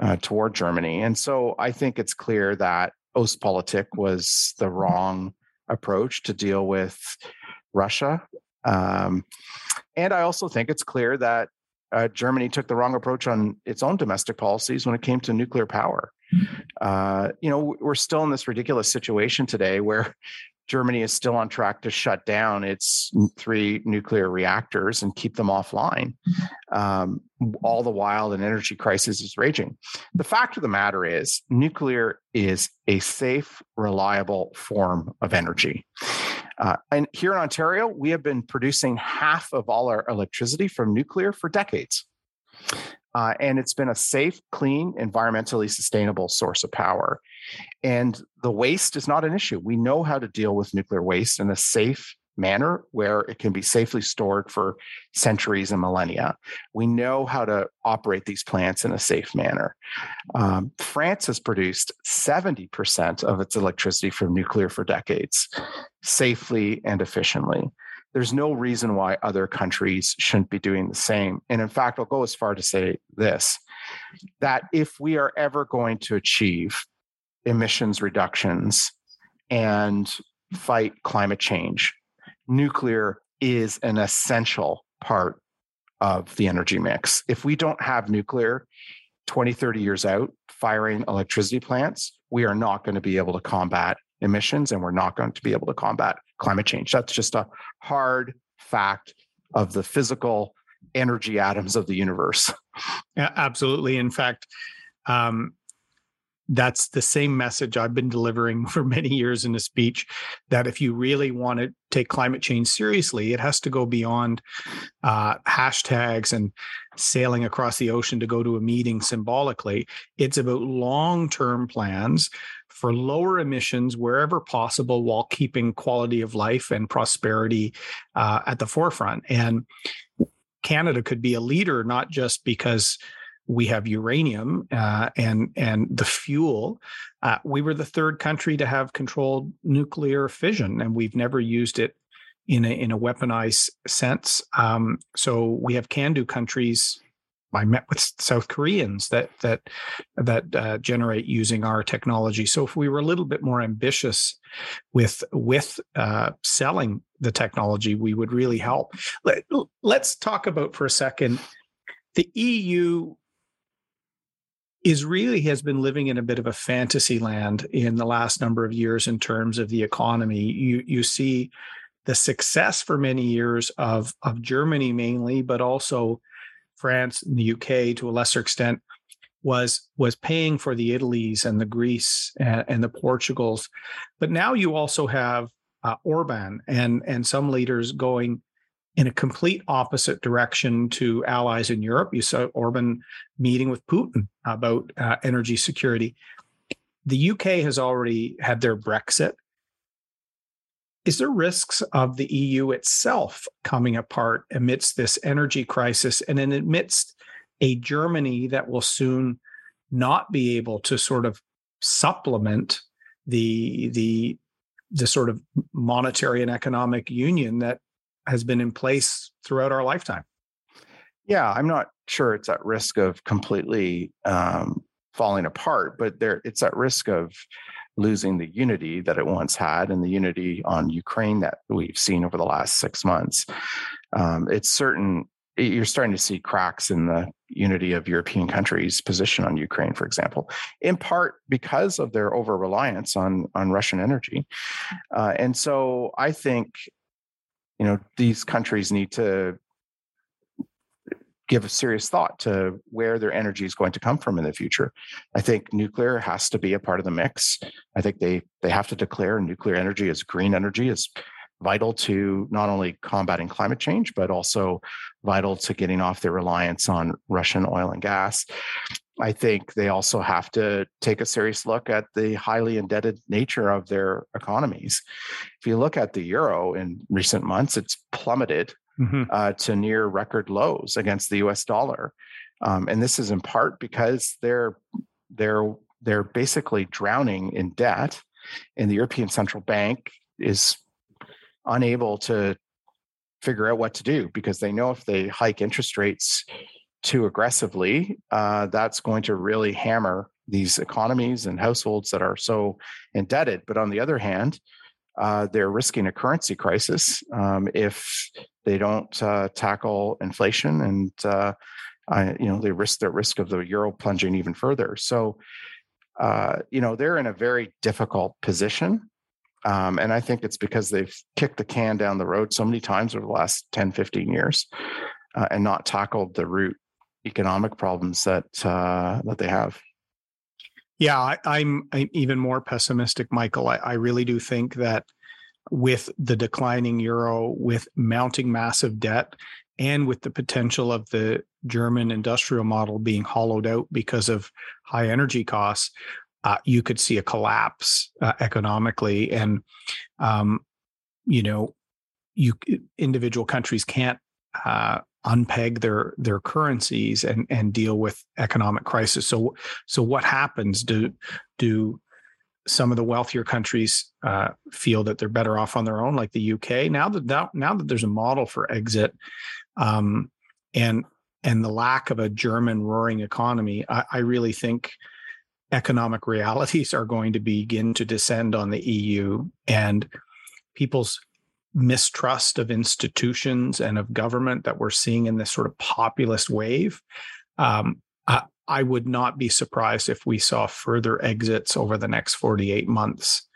uh, toward Germany. And so I think it's clear that Ostpolitik was the wrong approach to deal with Russia. Um, and I also think it's clear that uh, Germany took the wrong approach on its own domestic policies when it came to nuclear power. Uh, you know, we're still in this ridiculous situation today where Germany is still on track to shut down its three nuclear reactors and keep them offline. Um, all the while, an energy crisis is raging. The fact of the matter is, nuclear is a safe, reliable form of energy. Uh, and here in Ontario, we have been producing half of all our electricity from nuclear for decades. Uh, and it's been a safe, clean, environmentally sustainable source of power. And the waste is not an issue. We know how to deal with nuclear waste in a safe manner where it can be safely stored for centuries and millennia. We know how to operate these plants in a safe manner. Um, France has produced 70% of its electricity from nuclear for decades, safely and efficiently. There's no reason why other countries shouldn't be doing the same. And in fact, I'll go as far to say this that if we are ever going to achieve emissions reductions and fight climate change, nuclear is an essential part of the energy mix. If we don't have nuclear 20, 30 years out, firing electricity plants, we are not going to be able to combat emissions and we're not going to be able to combat climate change. That's just a hard fact of the physical energy atoms of the universe. Yeah, absolutely. In fact, um, that's the same message I've been delivering for many years in a speech that if you really want to take climate change seriously, it has to go beyond uh, hashtags and sailing across the ocean to go to a meeting symbolically. It's about long term plans for lower emissions wherever possible while keeping quality of life and prosperity uh, at the forefront. And Canada could be a leader, not just because we have uranium uh, and and the fuel. Uh, we were the third country to have controlled nuclear fission, and we've never used it in a in a weaponized sense. Um, so we have can-do countries. I met with South Koreans that that that uh, generate using our technology. So if we were a little bit more ambitious with with uh, selling the technology, we would really help. Let, let's talk about for a second. The EU is really has been living in a bit of a fantasy land in the last number of years in terms of the economy. You you see the success for many years of of Germany mainly, but also France and the UK to a lesser extent was was paying for the Italy's and the Greece and, and the Portugals. But now you also have uh, Orban and and some leaders going in a complete opposite direction to allies in Europe. You saw Orban meeting with Putin about uh, energy security. The UK has already had their Brexit is there risks of the EU itself coming apart amidst this energy crisis and then amidst a Germany that will soon not be able to sort of supplement the the the sort of monetary and economic union that has been in place throughout our lifetime. Yeah, I'm not sure it's at risk of completely um, falling apart, but there it's at risk of losing the unity that it once had and the unity on Ukraine that we've seen over the last six months. Um, it's certain you're starting to see cracks in the unity of European countries' position on Ukraine, for example, in part because of their over reliance on on Russian energy. Uh, and so I think, you know, these countries need to give a serious thought to where their energy is going to come from in the future. I think nuclear has to be a part of the mix. I think they they have to declare nuclear energy as green energy is vital to not only combating climate change but also vital to getting off their reliance on Russian oil and gas. I think they also have to take a serious look at the highly indebted nature of their economies. If you look at the euro in recent months, it's plummeted mm-hmm. uh, to near record lows against the U.S. dollar, um, and this is in part because they're they're they're basically drowning in debt, and the European Central Bank is unable to figure out what to do because they know if they hike interest rates too aggressively, uh, that's going to really hammer these economies and households that are so indebted. But on the other hand, uh, they're risking a currency crisis um, if they don't uh, tackle inflation, and uh, I, you know they risk the risk of the euro plunging even further. So, uh, you know, they're in a very difficult position. Um, and I think it's because they've kicked the can down the road so many times over the last 10, 15 years uh, and not tackled the root economic problems that uh, that they have. Yeah, I, am even more pessimistic, Michael. I, I, really do think that with the declining euro, with mounting massive debt, and with the potential of the German industrial model being hollowed out because of high energy costs, uh, you could see a collapse uh, economically. And, um, you know, you individual countries can't uh, unpeg their their currencies and and deal with economic crisis. So so what happens? Do do some of the wealthier countries uh, feel that they're better off on their own, like the UK? Now that now, now that there's a model for exit, um, and and the lack of a German roaring economy, I, I really think economic realities are going to begin to descend on the EU and people's mistrust of institutions and of government that we're seeing in this sort of populist wave. Um, I, I, would not be surprised if we saw further exits over the next 48 months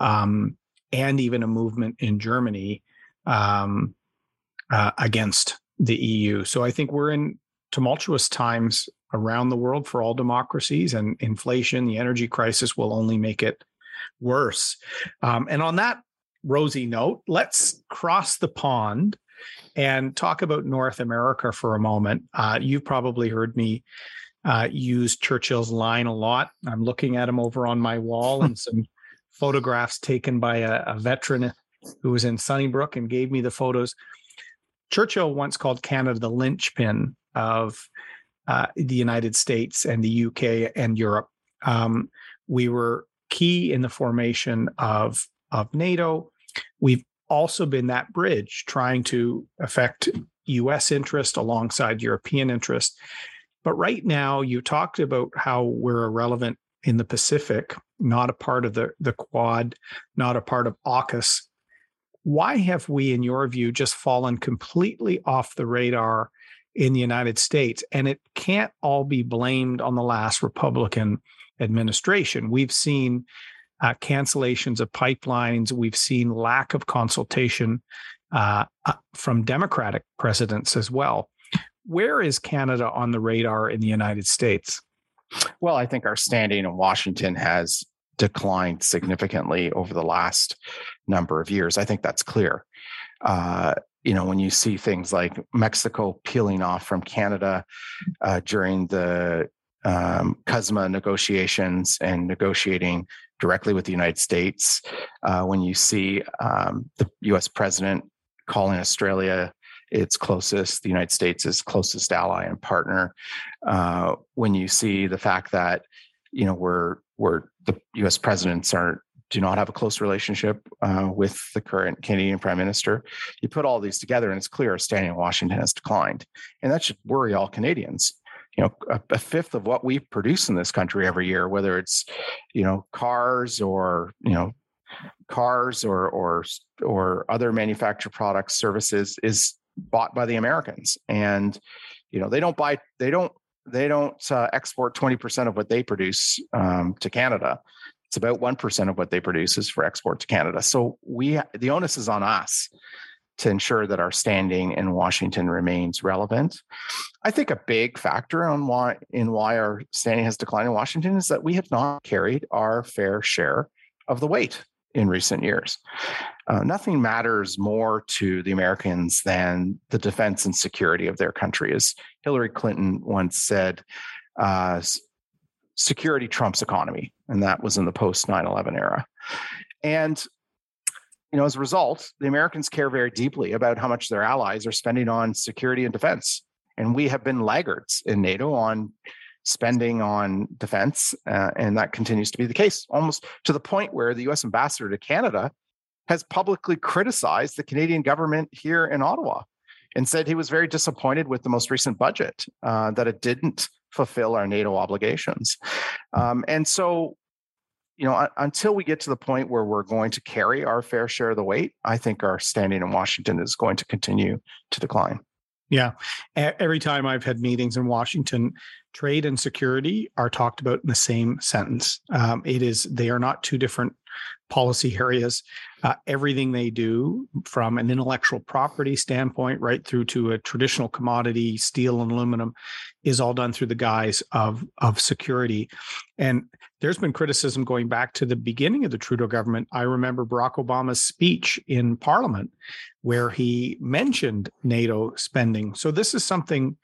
um, and even a movement in Germany um, uh, against the EU. So I think we're in tumultuous times around the world for all democracies, and inflation, the energy crisis will only make it worse. Um, and on that rosy note, let's cross the pond and talk about North America for a moment. Uh, you've probably heard me uh, use Churchill's line a lot. I'm looking at him over on my wall and some photographs taken by a, a veteran who was in Sunnybrook and gave me the photos. Churchill once called Canada the linchpin of uh, the United States and the UK and Europe. Um, we were key in the formation of of NATO. We've also been that bridge trying to affect US interest alongside European interest. But right now, you talked about how we're irrelevant in the Pacific, not a part of the, the Quad, not a part of AUKUS. Why have we, in your view, just fallen completely off the radar in the United States? And it can't all be blamed on the last Republican administration. We've seen uh, cancellations of pipelines. We've seen lack of consultation uh, uh, from Democratic presidents as well. Where is Canada on the radar in the United States? Well, I think our standing in Washington has declined significantly over the last number of years. I think that's clear. Uh, you know, when you see things like Mexico peeling off from Canada uh, during the um, CUSMA negotiations and negotiating directly with the United States. Uh, when you see um, the US president calling Australia its closest, the United States' is closest ally and partner. Uh, when you see the fact that, you know, we're, we're the US presidents are do not have a close relationship uh, with the current Canadian Prime Minister. You put all these together, and it's clear our standing in Washington has declined, and that should worry all Canadians you know a, a, fifth of what we produce in this country every year whether it's you know cars or you know cars or or or other manufactured products services is bought by the americans. And you know they don't buy they don't they don't uh, export 20% of what they produce um, to canada. It's about 1% of what they produce is for export to canada. So we the onus is on us to ensure that our standing in Washington remains relevant. I think a big factor on why in why our standing has declined in Washington is that we have not carried our fair share of the weight in recent years. Uh, nothing matters more to the Americans than the defense and security of their country. As Hillary Clinton once said, uh, security trumps economy. And that was in the post 9 11 era. And you know, as a result, the Americans care very deeply about how much their allies are spending on security and defense. And we have been laggards in NATO on spending on defense. Uh, and that continues to be the case, almost to the point where the US ambassador to Canada has publicly criticized the Canadian government here in Ottawa and said he was very disappointed with the most recent budget, uh, that it didn't fulfill our NATO obligations. Um, and so you know, until we get to the point where we're going to carry our fair share of the weight, I think our standing in Washington is going to continue to decline. Yeah. Every time I've had meetings in Washington, trade and security are talked about in the same sentence. Um, it is, they are not two different policy areas. Uh, everything they do, from an intellectual property standpoint right through to a traditional commodity, steel and aluminum, is all done through the guise of of security. And there's been criticism going back to the beginning of the Trudeau government. I remember Barack Obama's speech in Parliament where he mentioned NATO spending. So this is something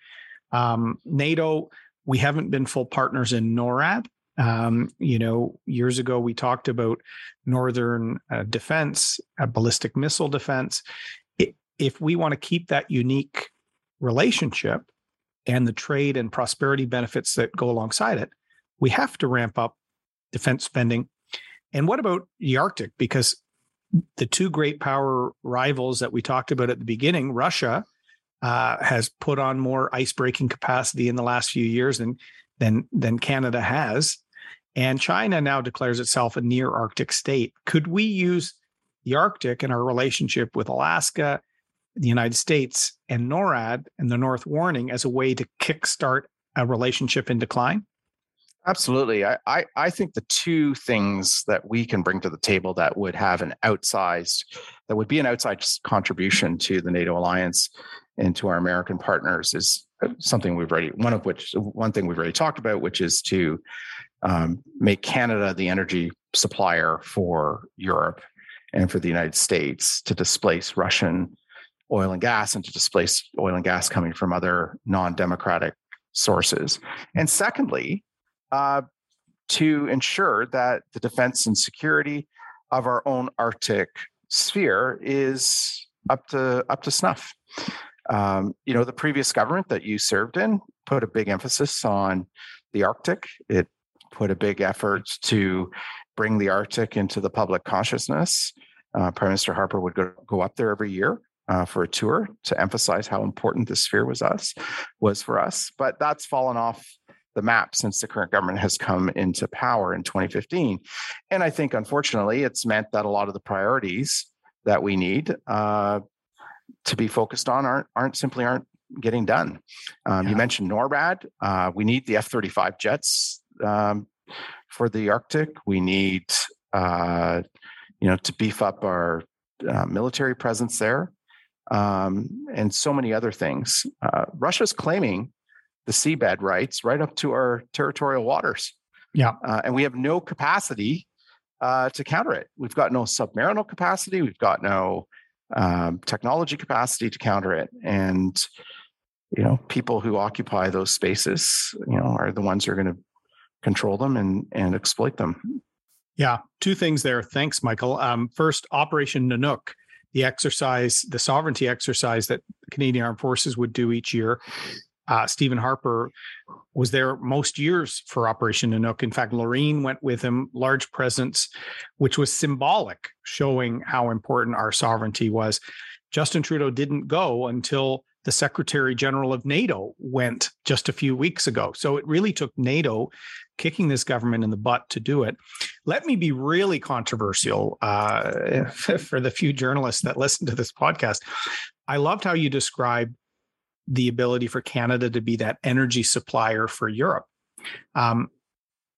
um, NATO. We haven't been full partners in NORAD. Um, you know, years ago we talked about northern uh, defense, uh, ballistic missile defense. It, if we want to keep that unique relationship and the trade and prosperity benefits that go alongside it, we have to ramp up defense spending. And what about the Arctic? Because the two great power rivals that we talked about at the beginning, Russia uh, has put on more ice breaking capacity in the last few years than than than Canada has. And China now declares itself a near Arctic state. Could we use the Arctic and our relationship with Alaska, the United States, and NORAD and the North Warning as a way to kickstart a relationship in decline? Absolutely. I, I, I, think the two things that we can bring to the table that would have an outsized, that would be an outsized contribution to the NATO alliance and to our American partners is something we've already, one of which, one thing we've already talked about, which is to um, make Canada the energy supplier for Europe and for the United States to displace Russian oil and gas and to displace oil and gas coming from other non democratic sources. And secondly, uh, to ensure that the defense and security of our own Arctic sphere is up to up to snuff. Um, you know, the previous government that you served in put a big emphasis on the Arctic. It put a big effort to bring the Arctic into the public consciousness. Uh, Prime Minister Harper would go, go up there every year uh, for a tour to emphasize how important the sphere was us was for us. But that's fallen off the map since the current government has come into power in 2015. And I think, unfortunately, it's meant that a lot of the priorities that we need uh, to be focused on aren't aren't simply aren't getting done. Um, yeah. You mentioned NORAD. Uh, we need the F 35 jets um, for the Arctic. We need, uh, you know, to beef up our uh, military presence there, um, and so many other things. Uh, Russia's claiming the seabed rights right up to our territorial waters. Yeah, uh, and we have no capacity uh, to counter it. We've got no submarinal capacity. We've got no um, technology capacity to counter it, and you know, people who occupy those spaces, you know, are the ones who are going to control them and and exploit them. Yeah, two things there. Thanks, Michael. Um, first, Operation Nanook, the exercise, the sovereignty exercise that Canadian Armed Forces would do each year. Uh, Stephen Harper was there most years for Operation Nanook. In fact, Laureen went with him, large presence, which was symbolic, showing how important our sovereignty was. Justin Trudeau didn't go until the Secretary General of NATO went just a few weeks ago. So it really took NATO kicking this government in the butt to do it. Let me be really controversial uh, for the few journalists that listen to this podcast. I loved how you described the ability for Canada to be that energy supplier for Europe. Um,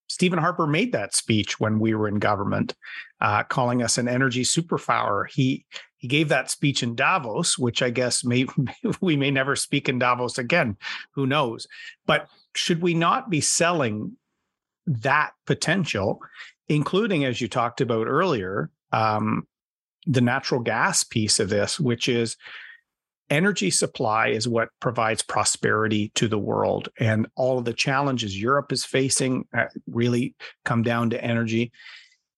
Stephen Harper made that speech when we were in government, uh, calling us an energy superpower. He he gave that speech in Davos, which I guess may we may never speak in Davos again. Who knows? But should we not be selling that potential, including as you talked about earlier, um, the natural gas piece of this, which is energy supply is what provides prosperity to the world and all of the challenges europe is facing uh, really come down to energy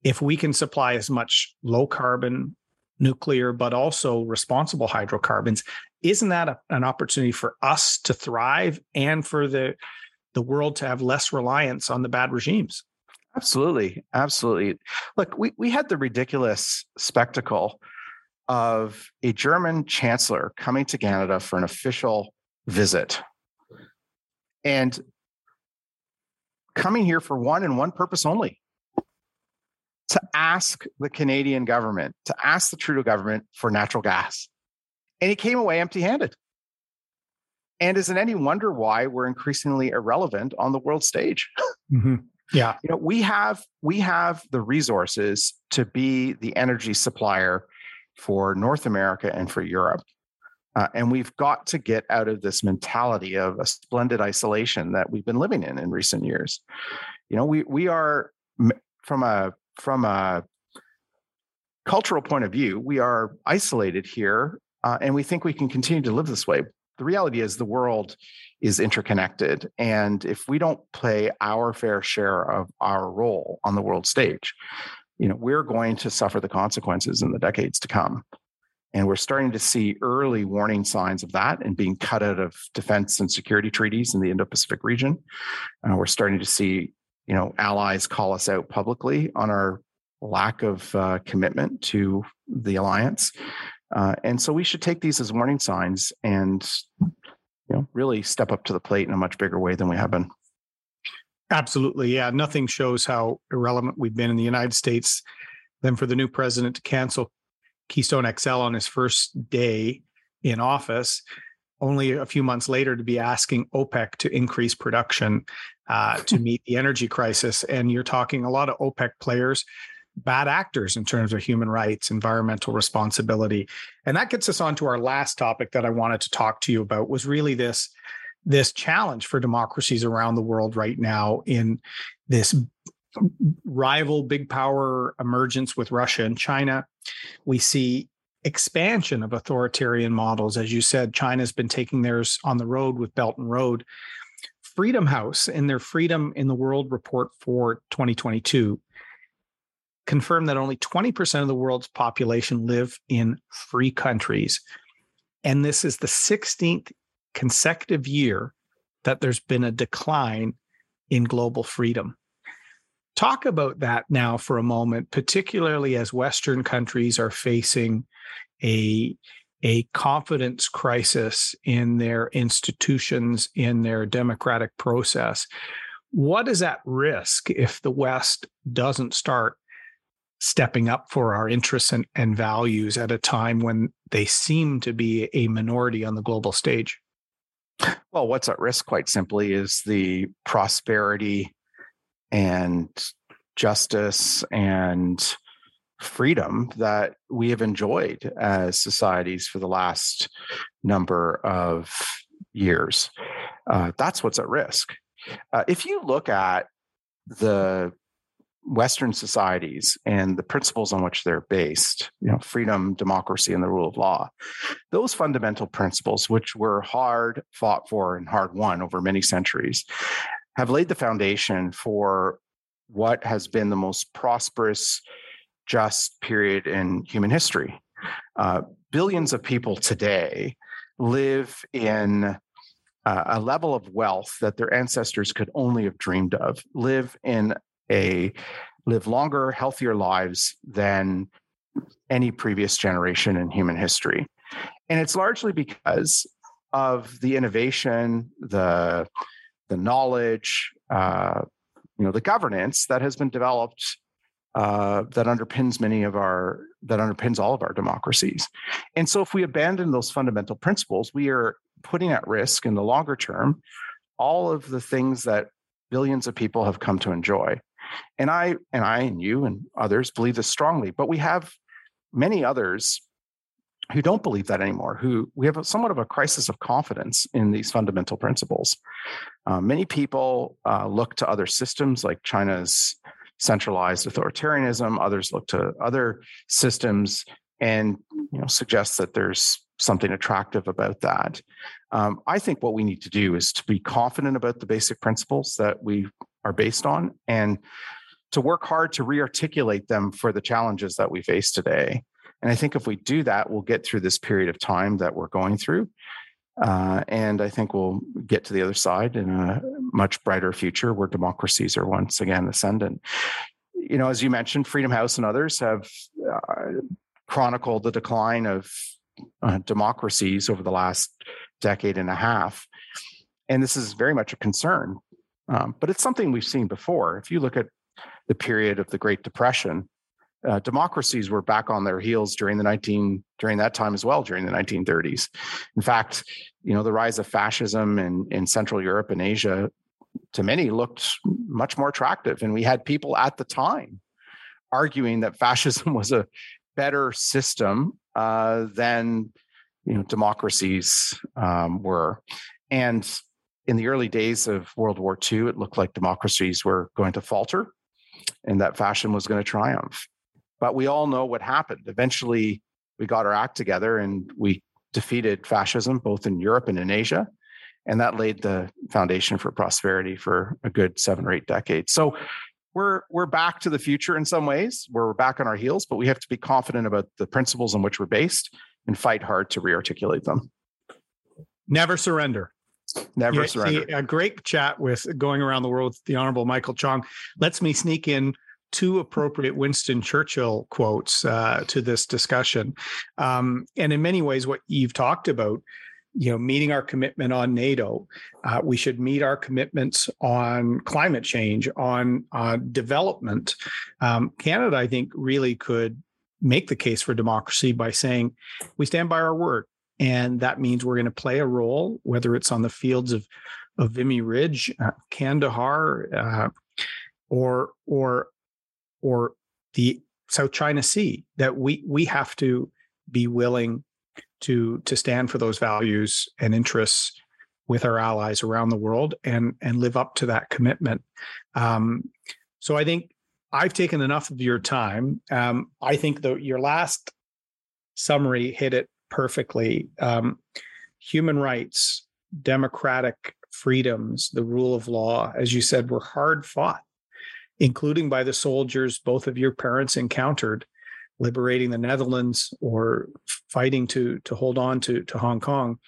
if we can supply as much low carbon nuclear, but also responsible hydrocarbons. Isn't that a, an opportunity for us to thrive and for the the world to have less reliance on the bad regimes? Absolutely, absolutely. Look, we we had the ridiculous spectacle of a German chancellor coming to Canada for an official visit, and coming here for one and one purpose only to ask the Canadian government, to ask the Trudeau government for natural gas. And he came away empty handed. And is it any wonder why we're increasingly irrelevant on the world stage? Mm-hmm. Yeah. You know, we have we have the resources to be the energy supplier for North America and for Europe. Uh, and we've got to get out of this mentality of a splendid isolation that we've been living in in recent years. You know, we we are from a from a cultural point of view, we are isolated here uh, and we think we can continue to live this way. The reality is the world is interconnected. And if we don't play our fair share of our role on the world stage, you know, we're going to suffer the consequences in the decades to come. And we're starting to see early warning signs of that and being cut out of defense and security treaties in the Indo Pacific region. Uh, we're starting to see you know allies call us out publicly on our lack of uh, commitment to the alliance uh, and so we should take these as warning signs and you know really step up to the plate in a much bigger way than we have been. Absolutely. Yeah. Nothing shows how irrelevant we've been in the united states than for the new president to cancel keystone xl on his first day in office only a few months later to be asking OPEC to increase production uh, to meet the energy crisis. And you're talking a lot of OPEC players, bad actors in terms of human rights, environmental responsibility. And that gets us on to our last topic that I wanted to talk to you about was really this this challenge for democracies around the world right now in this rival big power emergence with Russia and China. We see expansion of authoritarian models. As you said, China's been taking theirs on the road with Belt and Road. Freedom House, in their Freedom in the World report for 2022, confirmed that only 20% of the world's population live in free countries. And this is the 16th consecutive year that there's been a decline in global freedom. Talk about that now for a moment, particularly as Western countries are facing a, a confidence crisis in their institutions, in their democratic process. What is at risk if the West doesn't start stepping up for our interests and, and values at a time when they seem to be a minority on the global stage? Well, what's at risk, quite simply, is the prosperity and justice and freedom that we have enjoyed as societies for the last number of years. Uh, that's what's at risk. Uh, if you look at the Western societies and the principles on which they're based, you know, freedom, democracy, and the rule of law, those fundamental principles, which were hard fought for and hard won over many centuries, have laid the foundation for what has been the most prosperous, just period in human history. Uh, billions of people today live in uh, a level of wealth that their ancestors could only have dreamed of, live in a live longer, healthier lives than any previous generation in human history. And it's largely because of the innovation, the the knowledge, uh, you know, the governance that has been developed uh, that underpins many of our that underpins all of our democracies. And so, if we abandon those fundamental principles, we are putting at risk in the longer term all of the things that billions of people have come to enjoy. And I and I and you and others believe this strongly, but we have many others who don't believe that anymore, who we have a, somewhat of a crisis of confidence in these fundamental principles. Uh, many people uh, look to other systems like China's centralized authoritarianism, others look to other systems and you know suggest that there's something attractive about that. Um, I think what we need to do is to be confident about the basic principles that we are based on and to work hard to re-articulate them for the challenges that we face today. And I think if we do that, we'll get through this period of time that we're going through. Uh, and I think we'll get to the other side in a much brighter future where democracies are once again ascendant. You know, as you mentioned, Freedom House and others have uh, chronicled the decline of uh, democracies over the last decade and a half. And this is very much a concern. Um, but it's something we've seen before. If you look at the period of the Great Depression, uh, democracies were back on their heels during the 19 during that time as well during the 1930s in fact you know the rise of fascism in, in central europe and asia to many looked much more attractive. And we had people at the time arguing that fascism was a better system uh, than you know democracies um, were. And in the early days of world war ii it looked like democracies were going to falter and that fascism was going to triumph but we all know what happened. Eventually, we got our act together and we defeated fascism both in Europe and in Asia. And that laid the foundation for prosperity for a good seven or eight decades. So we're we're back to the future in some ways. We're back on our heels, but we have to be confident about the principles on which we're based and fight hard to re-articulate them. Never surrender. Never yeah, surrender. A great chat with going around the world with the Honorable Michael Chong lets me sneak in two appropriate Winston Churchill quotes uh, to this discussion. Um, and in many ways, what you've talked about, you know, meeting our commitment on NATO, uh, we should meet our commitments on climate change, on uh, development. Um, Canada, I think, really could make the case for democracy by saying we stand by our word. And that means we're going to play a role, whether it's on the fields of, of Vimy Ridge, uh, Kandahar, uh, or or or the South China Sea that we we have to be willing to to stand for those values and interests with our allies around the world and and live up to that commitment. Um, so I think I've taken enough of your time. Um, I think that your last summary hit it perfectly. Um, human rights, democratic freedoms, the rule of law, as you said, were hard fought including by the soldiers both of your parents encountered liberating the Netherlands or fighting to to hold on to to Hong Kong.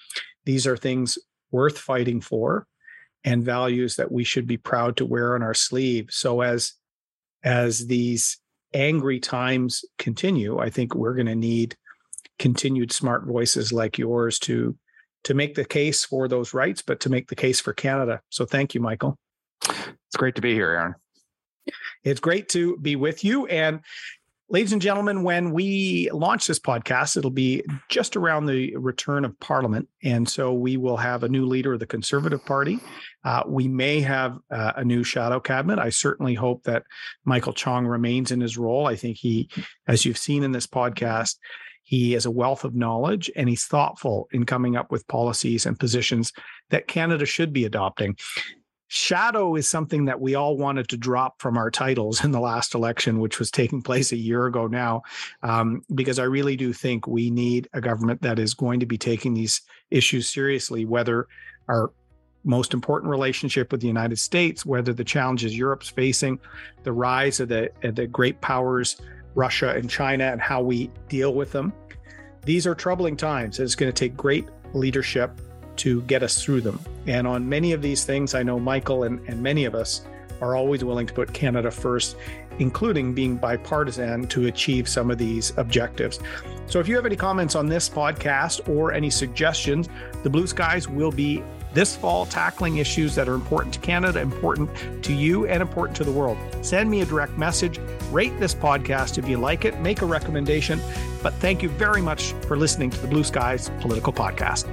These are things worth fighting for and values that we should be proud to wear on our sleeve. So as as these angry times continue, I think we're going to need continued smart voices like yours to to make the case for those rights, but to make the case for Canada. So thank you, Michael. It's great to be here, Erin. It's great to be with you. And ladies and gentlemen, when we launch this podcast, it'll be just around the return of Parliament. And so we will have a new leader of the Conservative Party. Uh, we may have uh, a new shadow cabinet. I certainly hope that Michael Chong remains in his role. I think he, as you've seen in this podcast, he has a wealth of knowledge and he's thoughtful in coming up with policies and positions that Canada should be adopting. Shadow is something that we all wanted to drop from our titles in the last election, which was taking place a year ago now, um, because I really do think we need a government that is going to be taking these issues seriously, whether our most important relationship with the United States, whether the challenges Europe's facing, the rise of the, of the great powers, Russia and China, and how we deal with them. These are troubling times. and It's going to take great leadership to get us through them. And on many of these things, I know Michael and, and many of us are always willing to put Canada first, including being bipartisan to achieve some of these objectives. So if you have any comments on this podcast or any suggestions, the Blue Skies will be this fall tackling issues that are important to Canada, important to you, and important to the world. Send me a direct message, rate this podcast if you like it, make a recommendation. But thank you very much for listening to the Blue Skies Political Podcast.